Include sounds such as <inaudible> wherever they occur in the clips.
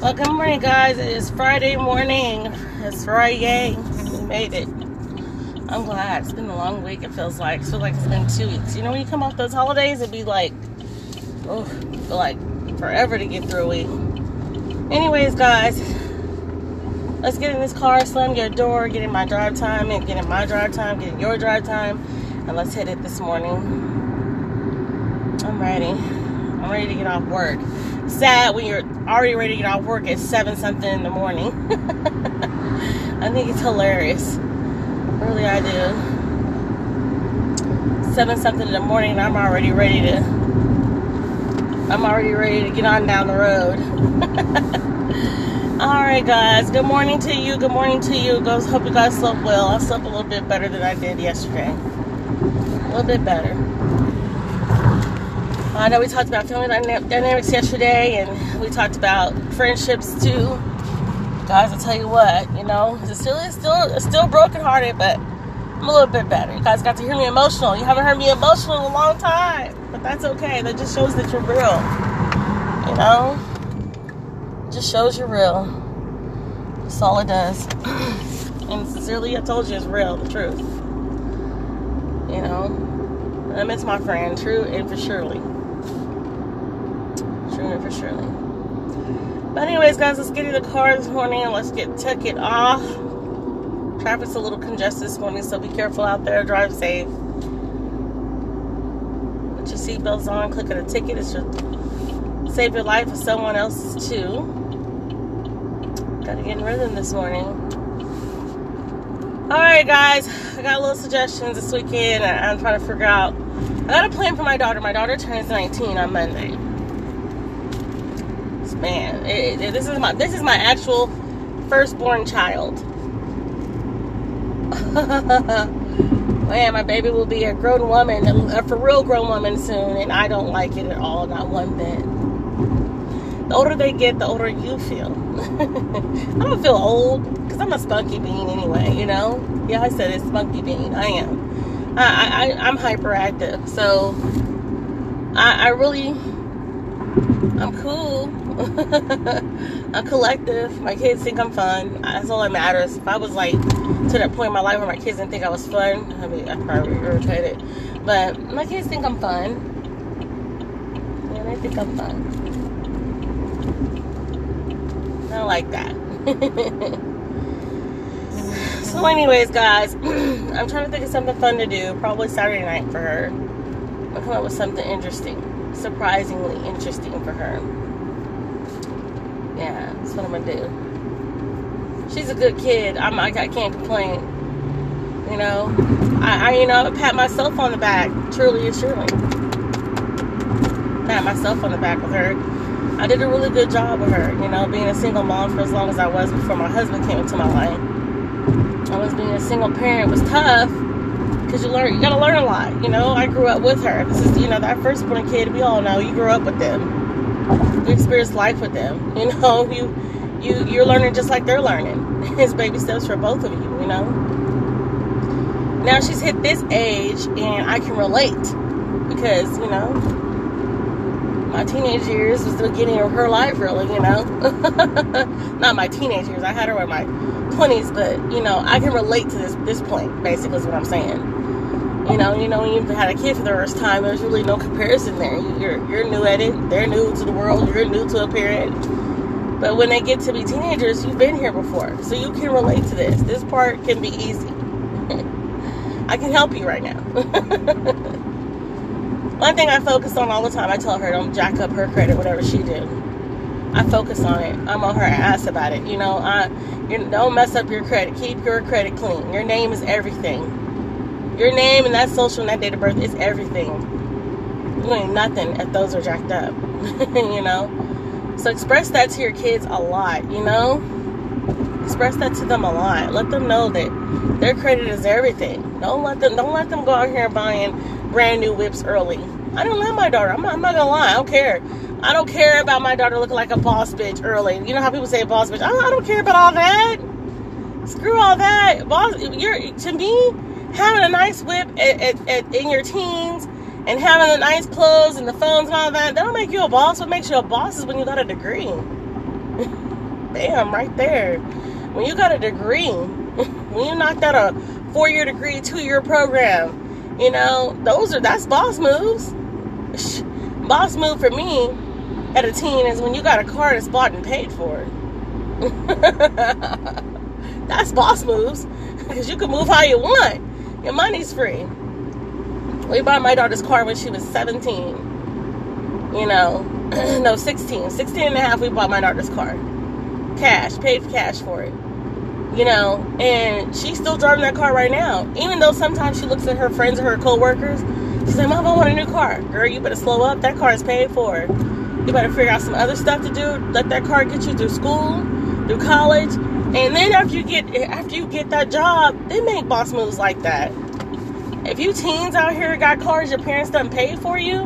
Well, good morning, guys. It is Friday morning. It's Friday. We made it. I'm glad. It's been a long week, it feels like. It feels like it's been two weeks. You know, when you come off those holidays, it'd be like, oh, like forever to get through a week. Anyways, guys, let's get in this car, slam your door, get in my drive time, and get in my drive time, get in your drive time, and let's hit it this morning. I'm ready. I'm ready to get off work sad when you're already ready to get off work at seven something in the morning. <laughs> I think it's hilarious. Really, I do. Seven something in the morning, I'm already ready to. I'm already ready to get on down the road. <laughs> All right, guys. Good morning to you. Good morning to you. Goes. Hope you guys slept well. I slept a little bit better than I did yesterday. A little bit better. I know we talked about family dynamics yesterday, and we talked about friendships too. Guys, I'll tell you what, you know, it's still it's still it's still brokenhearted, but I'm a little bit better. You guys got to hear me emotional. You haven't heard me emotional in a long time, but that's okay. That just shows that you're real. You know, it just shows you're real. That's all it does. <clears throat> and sincerely, I told you it's real, the truth. You know, I miss my friend, true and for surely for surely. But anyways, guys, let's get in the car this morning and let's get took it off. Traffic's a little congested this morning, so be careful out there. Drive safe. Put your seatbelts on. Click on a ticket. It should save your life or someone else's too. Gotta get in rhythm this morning. All right, guys. I got a little suggestions this weekend. I'm trying to figure out. I got a plan for my daughter. My daughter turns 19 on Monday man, it, it, this is my this is my actual firstborn child. <laughs> man, my baby will be a grown woman, a for real grown woman soon, and I don't like it at all, not one bit. The older they get, the older you feel. <laughs> I don't feel old because I'm a spunky bean anyway. You know? Yeah, I said it's spunky bean. I am. I, I I'm hyperactive, so I, I really I'm cool. <laughs> I'm collective. My kids think I'm fun. That's all that matters. If I was like to that point in my life where my kids didn't think I was fun, I mean, I'd probably irritated. But my kids think I'm fun. Yeah, they think I'm fun. I like that. <laughs> so, anyways, guys, <clears throat> I'm trying to think of something fun to do. Probably Saturday night for her. I'll come up with something interesting surprisingly interesting for her. Yeah, that's what I'm gonna do. She's a good kid. I'm I, I can't complain. You know, I, I you know I pat myself on the back. Truly and surely, pat myself on the back with her. I did a really good job with her. You know, being a single mom for as long as I was before my husband came into my life. I was being a single parent was tough because you learn you gotta learn a lot you know i grew up with her this is you know that firstborn kid we all know you grew up with them you experience life with them <laughs> you know? You you you're learning just like they're learning. <laughs> It's baby steps for both of you you know? Now she's hit this age and i can relate because you know my teenage years was the beginning of her life really you know? <laughs> Not my teenage years. I had her in my 20s but you know i can relate to this this point basically is what i'm saying you know, you know, you've had a kid for the first time, there's really no comparison there. You're you're new at it. They're new to the world. You're new to a parent. But when they get to be teenagers, you've been here before, so you can relate to this. This part can be easy. <laughs> I can help you right now. <laughs> One thing I focus on all the time, I tell her don't jack up her credit, whatever she did. I focus on it. I'm on her ass about it. You know, I you don't mess up your credit. Keep your credit clean. Your name is everything. Your name and that social and that date of birth is everything. You ain't nothing if those are jacked up. <laughs> you know? So express that to your kids a lot, you know? Express that to them a lot. Let them know that their credit is everything. Don't let them don't let them go out here buying brand new whips early. I don't let my daughter. I'm not, I'm not gonna lie. I don't care. I don't care about my daughter looking like a boss bitch early. You know how people say boss bitch. I don't, I don't care about all that. Screw all that. Boss, you're to me having a nice whip at, at, at, in your teens and having the nice clothes and the phones and all that, that'll make you a boss. What makes you a boss is when you got a degree. <laughs> Bam, right there. When you got a degree, <laughs> when you knocked out a four-year degree, two-year program, you know, those are that's boss moves. <laughs> Boss move for me at a teen is when you got a car that's bought and paid for. that's boss moves because you can move how you want. Your money's free. We bought my daughter's car when she was 17. You know, <clears throat> no, 16. 16 and a half, we bought my daughter's car. Cash, paid cash for it. You know, and she's still driving that car right now. Even though sometimes she looks at her friends or her co-workers, she's like, Mom, I want a new car. Girl, you better slow up. That car is paid for. You better figure out some other stuff to do. Let that car get you through school, through college, and then after you get after you get that job, they make boss moves like that. If you teens out here got cars your parents done paid for you,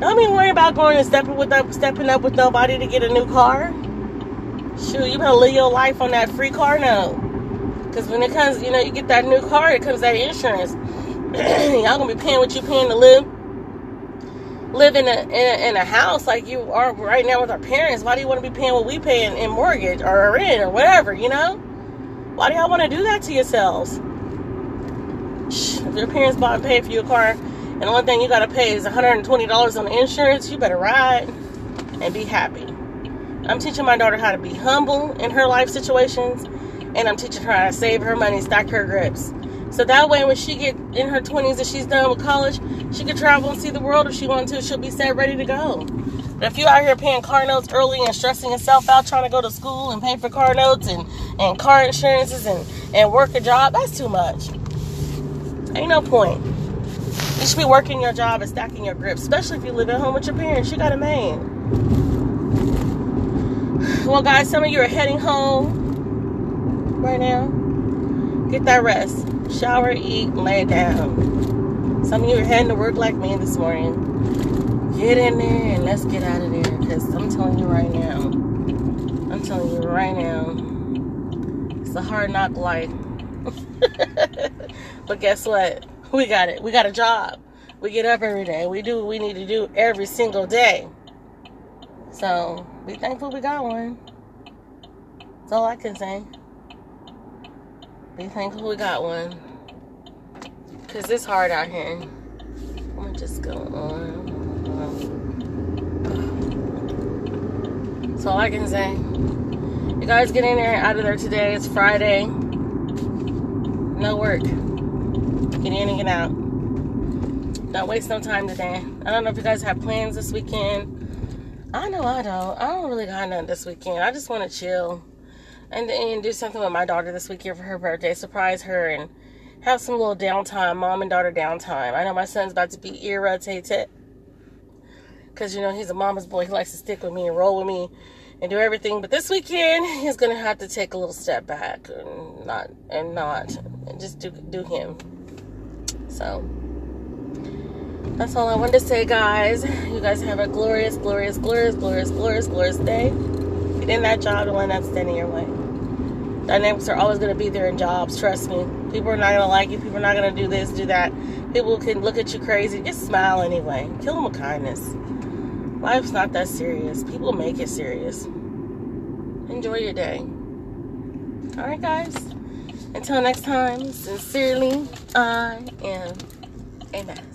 don't be worried about going and stepping with up, stepping up with nobody to get a new car. Shoot, you better live your life on that free car note. Cause when it comes, you know, you get that new car, it comes that insurance. <clears throat> Y'all gonna be paying what you paying to live, live in a, in a in a house like you are right now with our parents. Why do you want to be paying what we pay in, in mortgage or rent or whatever? You know, why do y'all want to do that to yourselves? If your parents bought and paid for your car, and the only thing you gotta pay is $120 on the insurance, you better ride and be happy. I'm teaching my daughter how to be humble in her life situations, and I'm teaching her how to save her money, stack her grips. So that way, when she get in her 20s and she's done with college, she can travel and see the world if she wants to. She'll be set, ready to go. But if you out here paying car notes early and stressing yourself out trying to go to school and pay for car notes and, and car insurances and, and work a job, that's too much. Ain't no point. You should be working your job and stacking your grips, especially if you live at home with your parents. You got a man. Well, guys, some of you are heading home right now. Get that rest. Shower, eat, lay down. Some of you are heading to work like me this morning. Get in there and let's get out of there. Because I'm telling you right now, I'm telling you right now, it's a hard knock life. <laughs> but guess what? We got it. We got a job. We get up every day. We do what we need to do every single day. So be thankful we got one. That's all I can say. Be thankful we got one. Cause it's hard out here. I'm gonna just go on. That's all I can say. You guys get in there out of there today. It's Friday no work. Get in and get out. Don't waste no time today. I don't know if you guys have plans this weekend. I know I don't. I don't really got nothing this weekend. I just want to chill and, and do something with my daughter this weekend for her birthday. Surprise her and have some little downtime, mom and daughter downtime. I know my son's about to be irritated because, you know, he's a mama's boy. He likes to stick with me and roll with me and do everything. But this weekend, <laughs> he's gonna have to take a little step back and not and not and just do do him. So that's all I wanted to say, guys. You guys have a glorious, glorious, glorious, glorious, glorious, glorious day. Get in that job, the one that's standing your way. Dynamics are always going to be there in jobs. Trust me. People are not going to like you. People are not going to do this, do that. People can look at you crazy. Just smile anyway. Kill them with kindness. Life's not that serious. People make it serious. Enjoy your day. All right, guys. Until next time, sincerely, I am. Amen.